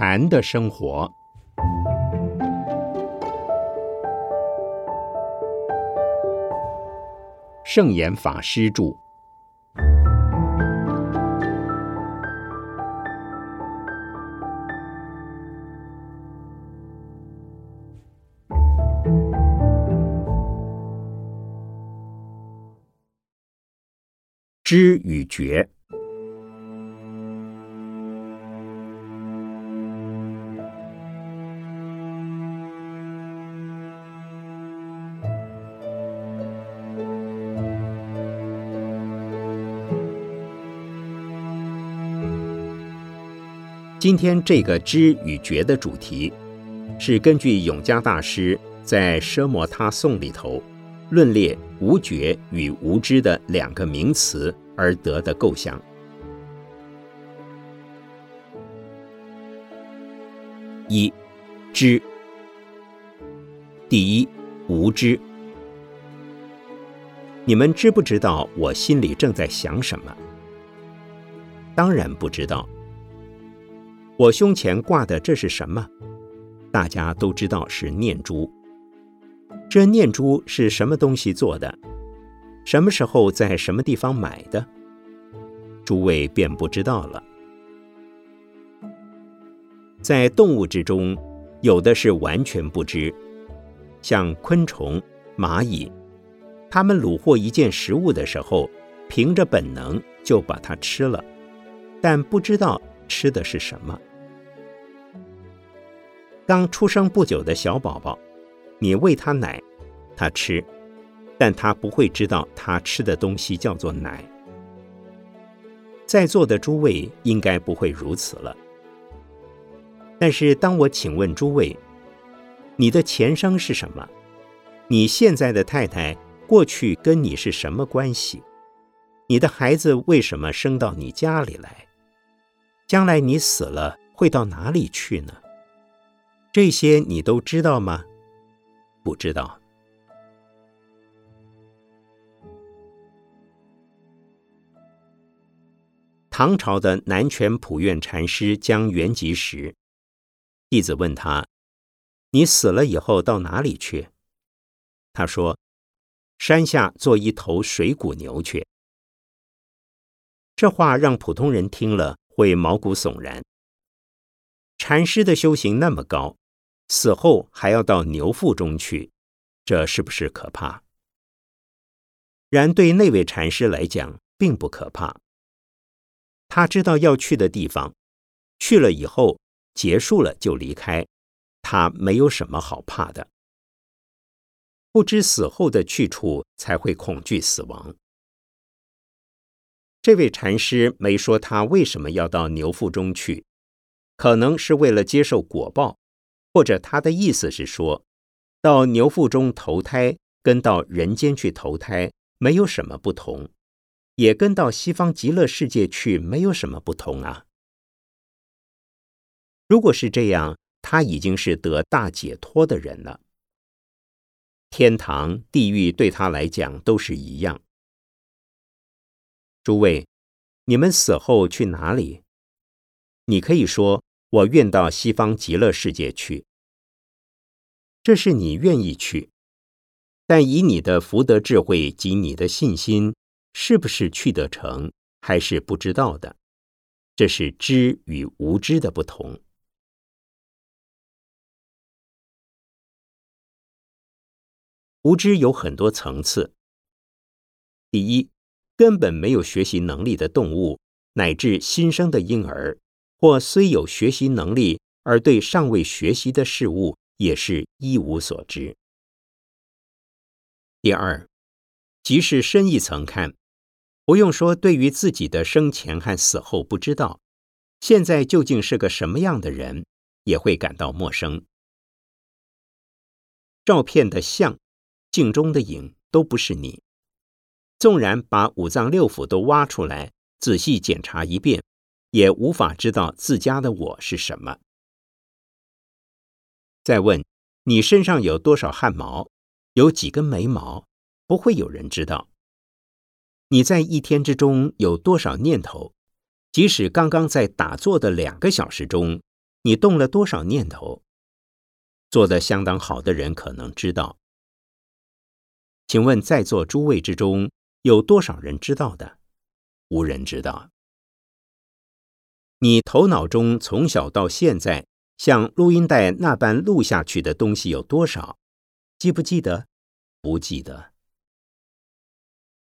禅的生活，圣严法师著。知与觉。今天这个知与觉的主题，是根据永嘉大师在《奢摩他颂》里头论列无觉与无知的两个名词而得的构想。一知，第一无知。你们知不知道我心里正在想什么？当然不知道。我胸前挂的这是什么？大家都知道是念珠。这念珠是什么东西做的？什么时候在什么地方买的？诸位便不知道了。在动物之中，有的是完全不知，像昆虫、蚂蚁，它们虏获一件食物的时候，凭着本能就把它吃了，但不知道吃的是什么。刚出生不久的小宝宝，你喂他奶，他吃，但他不会知道他吃的东西叫做奶。在座的诸位应该不会如此了。但是当我请问诸位，你的前生是什么？你现在的太太过去跟你是什么关系？你的孩子为什么生到你家里来？将来你死了会到哪里去呢？这些你都知道吗？不知道。唐朝的南泉普愿禅师将圆寂时，弟子问他：“你死了以后到哪里去？”他说：“山下做一头水谷牛去。”这话让普通人听了会毛骨悚然。禅师的修行那么高。死后还要到牛腹中去，这是不是可怕？然对那位禅师来讲，并不可怕。他知道要去的地方，去了以后结束了就离开，他没有什么好怕的。不知死后的去处，才会恐惧死亡。这位禅师没说他为什么要到牛腹中去，可能是为了接受果报。或者他的意思是说，到牛腹中投胎跟到人间去投胎没有什么不同，也跟到西方极乐世界去没有什么不同啊。如果是这样，他已经是得大解脱的人了。天堂、地狱对他来讲都是一样。诸位，你们死后去哪里？你可以说，我愿到西方极乐世界去。这是你愿意去，但以你的福德智慧及你的信心，是不是去得成，还是不知道的？这是知与无知的不同。无知有很多层次。第一，根本没有学习能力的动物，乃至新生的婴儿，或虽有学习能力，而对尚未学习的事物。也是一无所知。第二，即是深一层看，不用说，对于自己的生前和死后不知道，现在究竟是个什么样的人，也会感到陌生。照片的像，镜中的影，都不是你。纵然把五脏六腑都挖出来，仔细检查一遍，也无法知道自家的我是什么。再问你身上有多少汗毛，有几根眉毛，不会有人知道。你在一天之中有多少念头，即使刚刚在打坐的两个小时中，你动了多少念头？做得相当好的人可能知道。请问在座诸位之中，有多少人知道的？无人知道。你头脑中从小到现在，像录音带那般录下去的东西有多少？记不记得？不记得。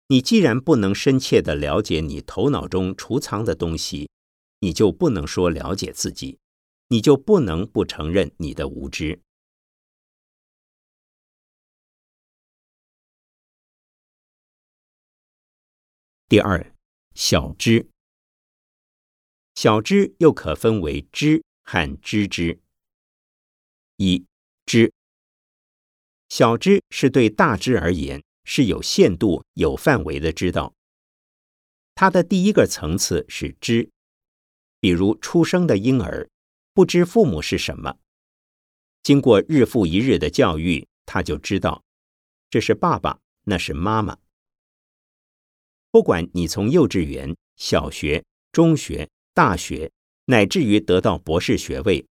你既然不能深切的了解你头脑中储藏的东西，你就不能说了解自己，你就不能不承认你的无知。第二，小知。小知又可分为知和知之。一知，小知是对大知而言是有限度、有范围的知道。它的第一个层次是知，比如出生的婴儿不知父母是什么，经过日复一日的教育，他就知道这是爸爸，那是妈妈。不管你从幼稚园、小学、中学、大学，乃至于得到博士学位，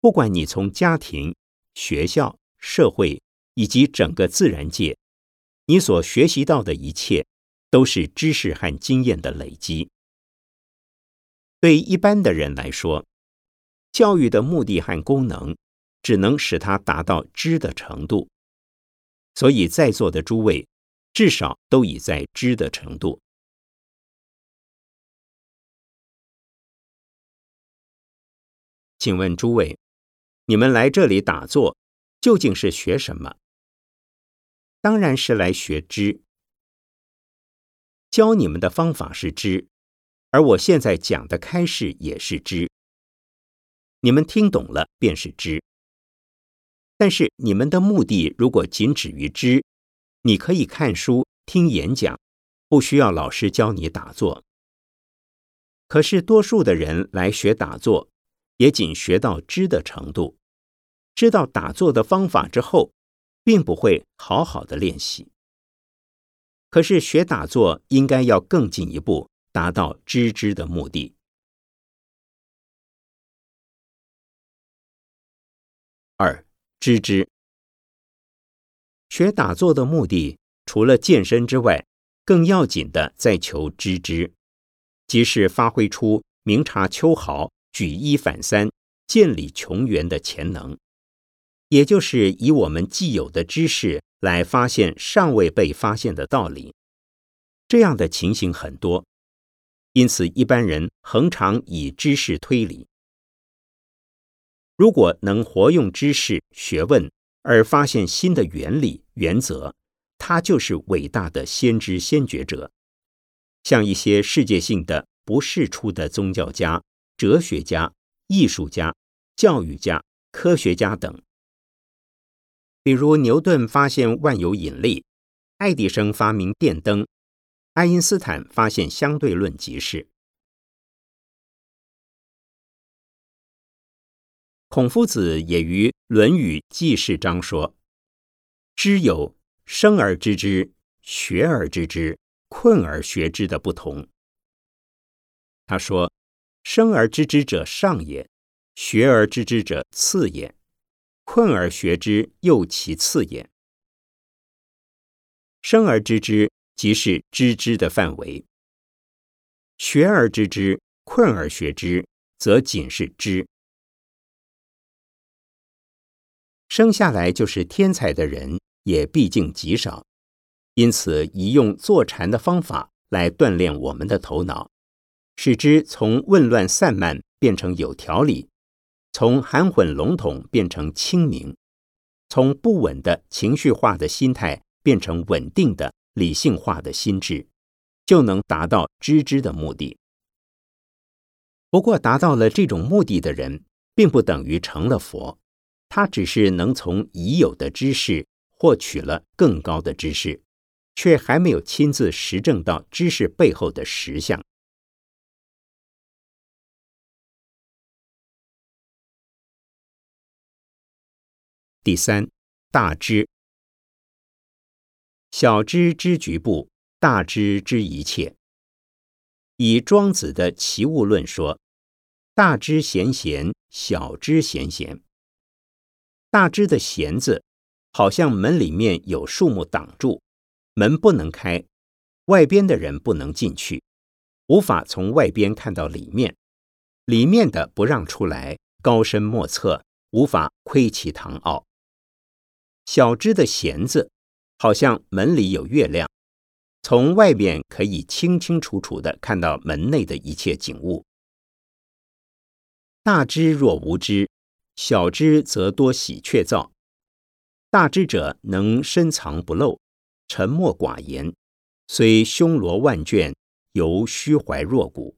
不管你从家庭、学校、社会以及整个自然界，你所学习到的一切，都是知识和经验的累积。对一般的人来说，教育的目的和功能，只能使他达到知的程度。所以在座的诸位。至少都已在知的程度。请问诸位，你们来这里打坐，究竟是学什么？当然是来学知。教你们的方法是知，而我现在讲的开示也是知。你们听懂了便是知。但是你们的目的如果仅止于知，你可以看书、听演讲，不需要老师教你打坐。可是多数的人来学打坐，也仅学到知的程度，知道打坐的方法之后，并不会好好的练习。可是学打坐应该要更进一步，达到知之的目的。二知之。学打坐的目的，除了健身之外，更要紧的在求知之，即是发挥出明察秋毫、举一反三、见理穷源的潜能，也就是以我们既有的知识来发现尚未被发现的道理。这样的情形很多，因此一般人恒常以知识推理。如果能活用知识学问，而发现新的原理原则，他就是伟大的先知先觉者。像一些世界性的不世出的宗教家、哲学家、艺术家、教育家、科学家等，比如牛顿发现万有引力，爱迪生发明电灯，爱因斯坦发现相对论即是。孔夫子也于《论语记事章》说：“知有生而知之、学而知之、困而学之的不同。”他说：“生而知之者上也，学而知之者次也，困而学之又其次也。生而知之，即是知之的范围；学而知之、困而学之，则仅是知。”生下来就是天才的人也毕竟极少，因此宜用坐禅的方法来锻炼我们的头脑，使之从混乱散漫变成有条理，从含混笼统变成清明，从不稳的情绪化的心态变成稳定的理性化的心智，就能达到知之的目的。不过，达到了这种目的的人，并不等于成了佛。他只是能从已有的知识获取了更高的知识，却还没有亲自实证到知识背后的实相。第三，大知，小知知局部，大知知一切。以庄子的齐物论说，大知闲闲，小知闲闲。大知的闲字，好像门里面有树木挡住，门不能开，外边的人不能进去，无法从外边看到里面，里面的不让出来，高深莫测，无法窥其堂奥。小知的弦子，好像门里有月亮，从外面可以清清楚楚的看到门内的一切景物。大知若无知，小知则多喜鹊噪。大知者能深藏不露，沉默寡言，虽凶罗万卷，犹虚怀若谷。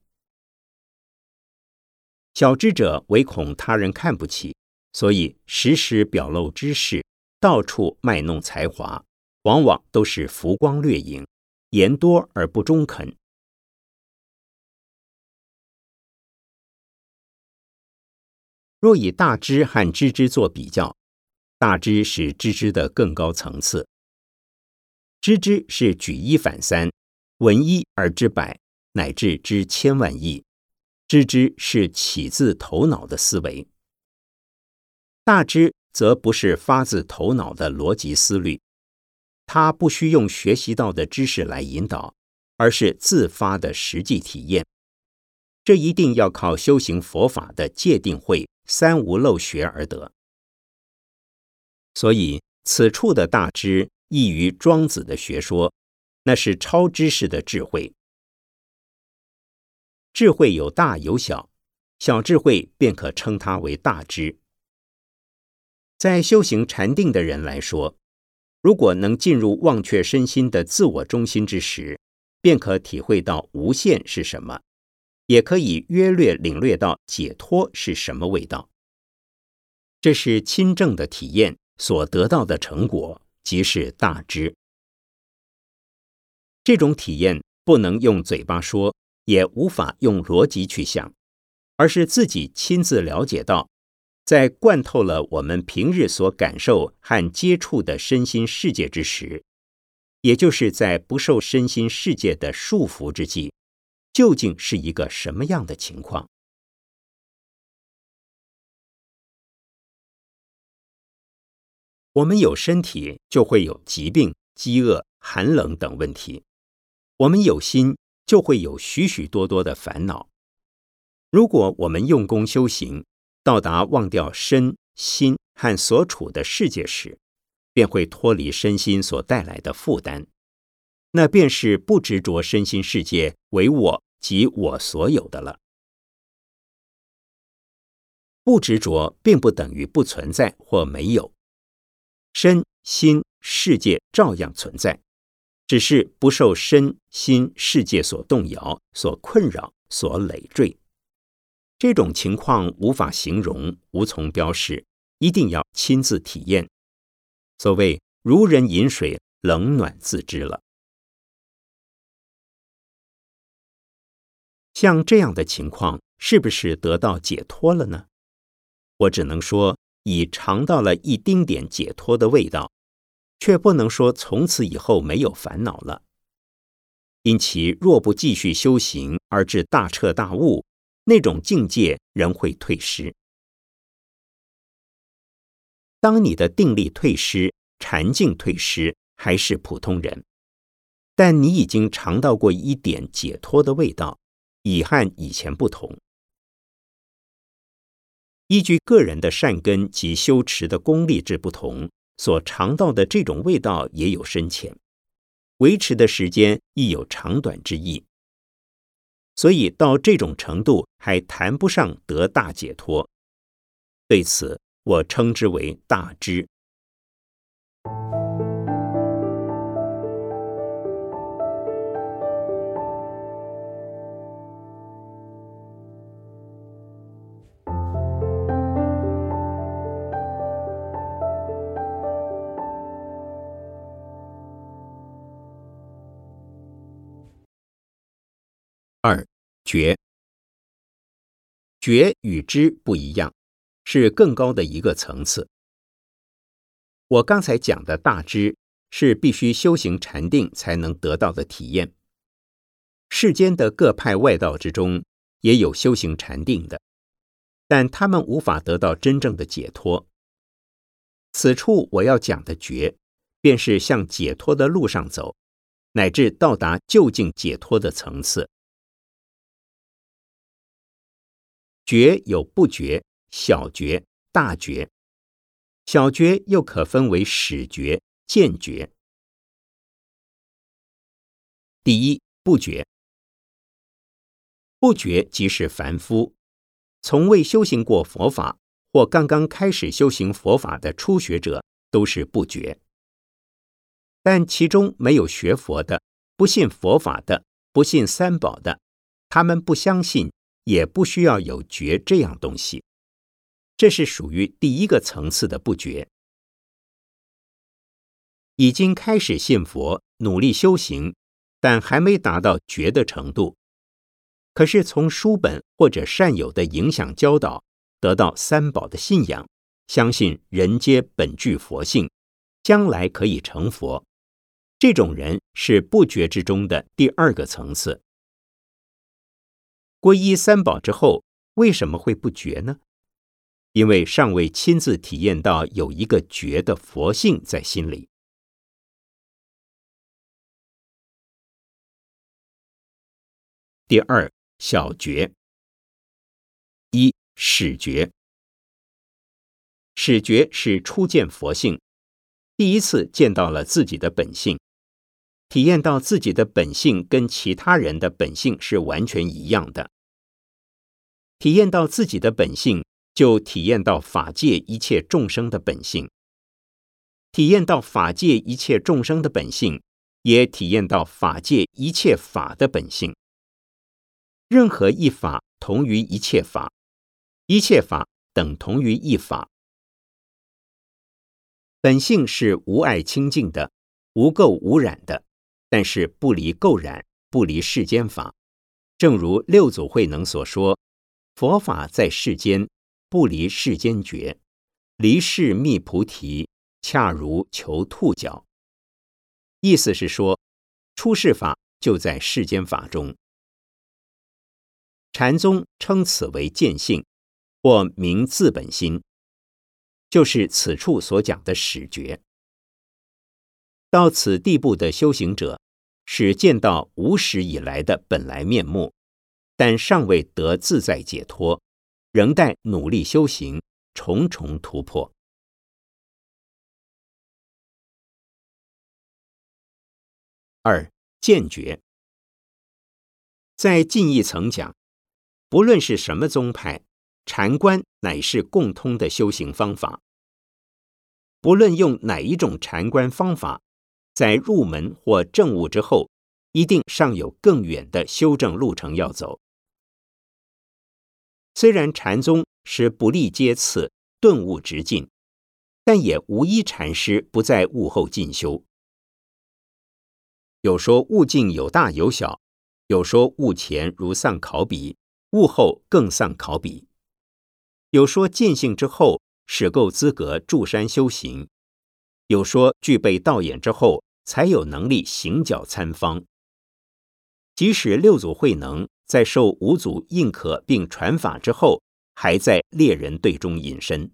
小知者唯恐他人看不起，所以时时表露知识，到处卖弄才华，往往都是浮光掠影，言多而不中肯。若以大知和知之做比较，大知是知之的更高层次。知之是举一反三，闻一而知百，乃至知千万亿。知之是起自头脑的思维。大知则不是发自头脑的逻辑思虑，它不需用学习到的知识来引导，而是自发的实际体验。这一定要靠修行佛法的戒定慧。三无漏学而得，所以此处的大知异于庄子的学说，那是超知识的智慧。智慧有大有小，小智慧便可称它为大知。在修行禅定的人来说，如果能进入忘却身心的自我中心之时，便可体会到无限是什么。也可以约略领略到解脱是什么味道。这是亲证的体验所得到的成果，即是大知。这种体验不能用嘴巴说，也无法用逻辑去想，而是自己亲自了解到，在贯透了我们平日所感受和接触的身心世界之时，也就是在不受身心世界的束缚之际。究竟是一个什么样的情况？我们有身体，就会有疾病、饥饿、寒冷等问题；我们有心，就会有许许多多的烦恼。如果我们用功修行，到达忘掉身心和所处的世界时，便会脱离身心所带来的负担。那便是不执着身心世界为我及我所有的了。不执着并不等于不存在或没有，身心世界照样存在，只是不受身心世界所动摇、所困扰、所累赘。这种情况无法形容，无从标示，一定要亲自体验。所谓如人饮水，冷暖自知了。像这样的情况，是不是得到解脱了呢？我只能说，已尝到了一丁点解脱的味道，却不能说从此以后没有烦恼了。因其若不继续修行而至大彻大悟，那种境界仍会退失。当你的定力退失、禅境退失，还是普通人，但你已经尝到过一点解脱的味道。已和以前不同。依据个人的善根及修持的功力之不同，所尝到的这种味道也有深浅，维持的时间亦有长短之意。所以到这种程度还谈不上得大解脱。对此，我称之为大知。觉，觉与知不一样，是更高的一个层次。我刚才讲的大知，是必须修行禅定才能得到的体验。世间的各派外道之中，也有修行禅定的，但他们无法得到真正的解脱。此处我要讲的觉，便是向解脱的路上走，乃至到达究竟解脱的层次。觉有不觉、小觉、大觉，小觉又可分为始觉、见觉。第一，不觉。不觉即是凡夫，从未修行过佛法或刚刚开始修行佛法的初学者，都是不觉。但其中没有学佛的、不信佛法的、不信三宝的，他们不相信，也不需要有觉这样东西。这是属于第一个层次的不觉。已经开始信佛，努力修行。但还没达到觉的程度，可是从书本或者善友的影响教导，得到三宝的信仰，相信人皆本具佛性，将来可以成佛。这种人是不觉之中的第二个层次。皈依三宝之后，为什么会不觉呢？因为尚未亲自体验到有一个觉的佛性在心里。第二小觉，一始觉。始觉是初见佛性，第一次见到了自己的本性，体验到自己的本性跟其他人的本性是完全一样的。体验到自己的本性，就体验到法界一切众生的本性；体验到法界一切众生的本性，也体验到法界一切法的本性。任何一法同于一切法，一切法等同于一法。本性是无碍清净的，无垢无染的，但是不离垢染，不离世间法。正如六祖慧能所说：“佛法在世间，不离世间觉，离世觅菩提，恰如求兔角。”意思是说，出世法就在世间法中。禅宗称此为见性，或名自本心，就是此处所讲的始觉。到此地步的修行者，是见到无始以来的本来面目，但尚未得自在解脱，仍待努力修行，重重突破。二见觉，在近一层讲。不论是什么宗派，禅观乃是共通的修行方法。不论用哪一种禅观方法，在入门或正悟之后，一定尚有更远的修正路程要走。虽然禅宗是不立阶次、顿悟直进，但也无一禅师不在悟后进修。有说悟境有大有小，有说悟前如丧考妣。悟后更丧考比，有说见性之后使够资格住山修行，有说具备道眼之后才有能力行脚参方。即使六祖慧能在受五祖印可并传法之后，还在猎人队中隐身。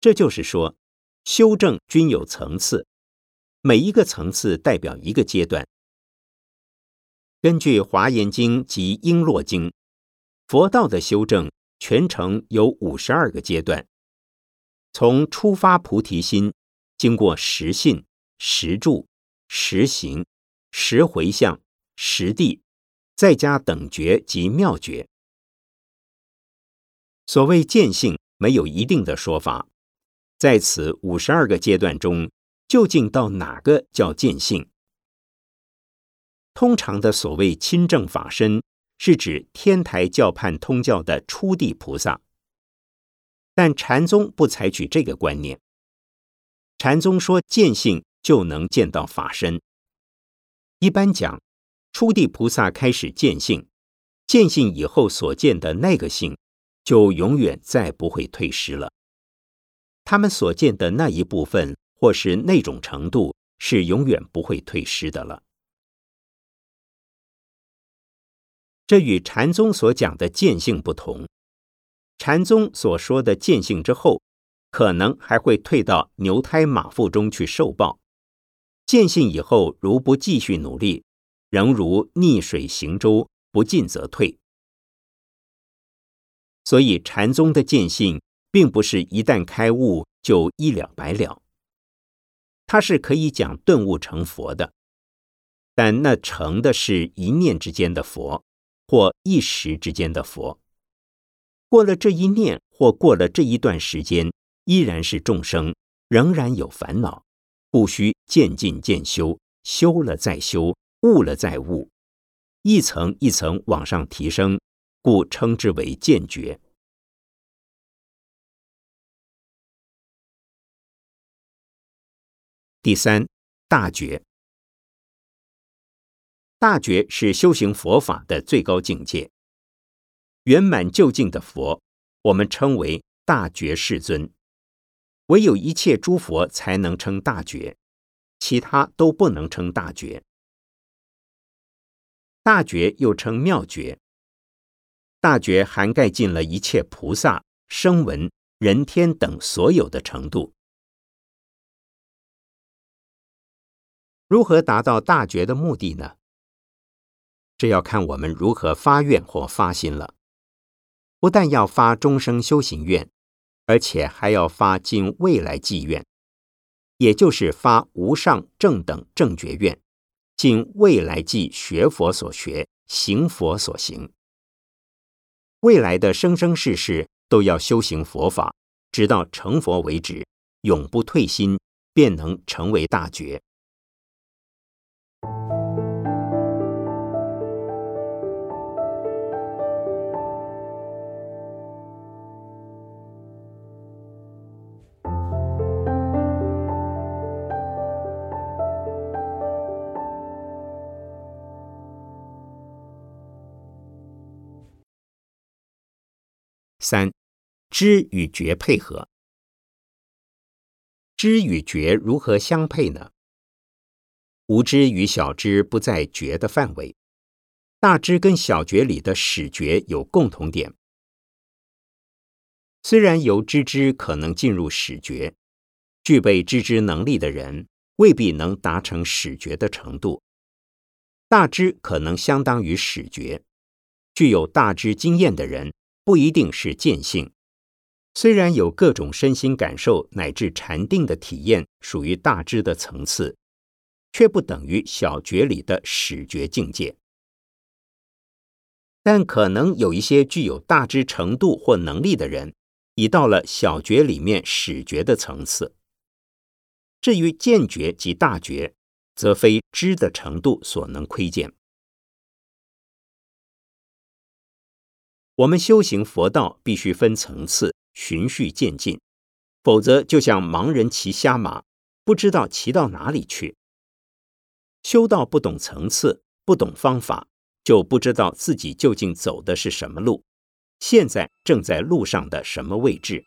这就是说，修正均有层次，每一个层次代表一个阶段。根据《华严经》及《璎珞经》，佛道的修正全程有五十二个阶段。从出发菩提心，经过实信、实住、实行、实回向、实地，再加等觉及妙觉。所谓见性，没有一定的说法。在此五十二个阶段中，究竟到哪个叫见性？通常的所谓亲正法身，是指天台教判通教的初地菩萨。但禅宗不采取这个观念。禅宗说见性就能见到法身。一般讲，初地菩萨开始见性，见性以后所见的那个性，就永远再不会退失了。他们所见的那一部分，或是那种程度，是永远不会退失的了。这与禅宗所讲的见性不同。禅宗所说的见性之后，可能还会退到牛胎马腹中去受报；见性以后，如不继续努力，仍如逆水行舟，不进则退。所以，禅宗的见性，并不是一旦开悟就一了百了，它是可以讲顿悟成佛的，但那成的是一念之间的佛，或一时之间的佛。过了这一念，或过了这一段时间，依然是众生，仍然有烦恼，不需渐进渐修，修了再修，悟了再悟，一层一层往上提升。故称之为渐觉。第三，大觉。大觉是修行佛法的最高境界，圆满究竟的佛，我们称为大觉世尊。唯有一切诸佛才能称大觉，其他都不能称大觉。大觉又称妙觉。大觉涵盖尽了一切菩萨、声闻、人天等所有的程度。如何达到大觉的目的呢？这要看我们如何发愿或发心了。不但要发终生修行愿，而且还要发尽未来际愿，也就是发无上正等正觉愿，尽未来际学佛所学，行佛所行。未来的生生世世都要修行佛法，直到成佛为止，永不退心，便能成为大觉。三，知与觉配合。知与觉如何相配呢？无知与小知不在觉的范围，大知跟小觉里的始觉有共同点。虽然由知知可能进入始觉，具备知知能力的人未必能达成始觉的程度。大知可能相当于始觉，具有大知经验的人。不一定是见性，虽然有各种身心感受乃至禅定的体验，属于大知的层次，却不等于小觉里的始觉境界。但可能有一些具有大知程度或能力的人，已到了小觉里面始觉的层次。至于见觉及大觉，则非知的程度所能窥见。我们修行佛道必须分层次，循序渐进，否则就像盲人骑瞎马，不知道骑到哪里去。修道不懂层次，不懂方法，就不知道自己究竟走的是什么路，现在正在路上的什么位置。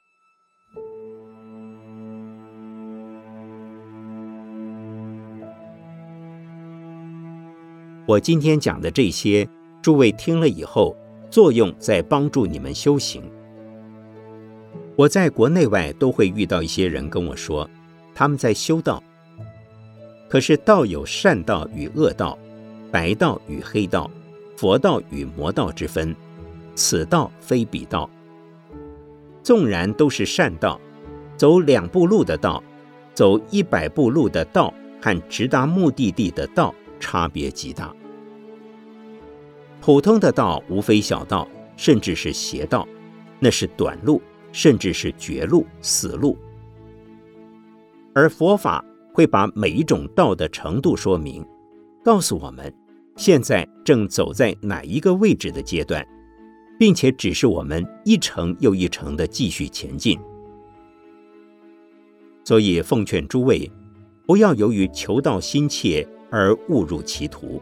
我今天讲的这些，诸位听了以后。作用在帮助你们修行。我在国内外都会遇到一些人跟我说，他们在修道。可是道有善道与恶道，白道与黑道，佛道与魔道之分。此道非彼道。纵然都是善道，走两步路的道，走一百步路的道，和直达目的地的道差别极大。普通的道无非小道，甚至是邪道，那是短路，甚至是绝路、死路。而佛法会把每一种道的程度说明，告诉我们现在正走在哪一个位置的阶段，并且指示我们一程又一程的继续前进。所以奉劝诸位，不要由于求道心切而误入歧途。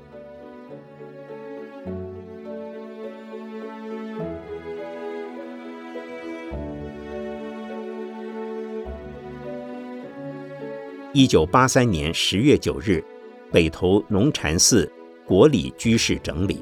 一九八三年十月九日，北投龙禅寺国礼居士整理。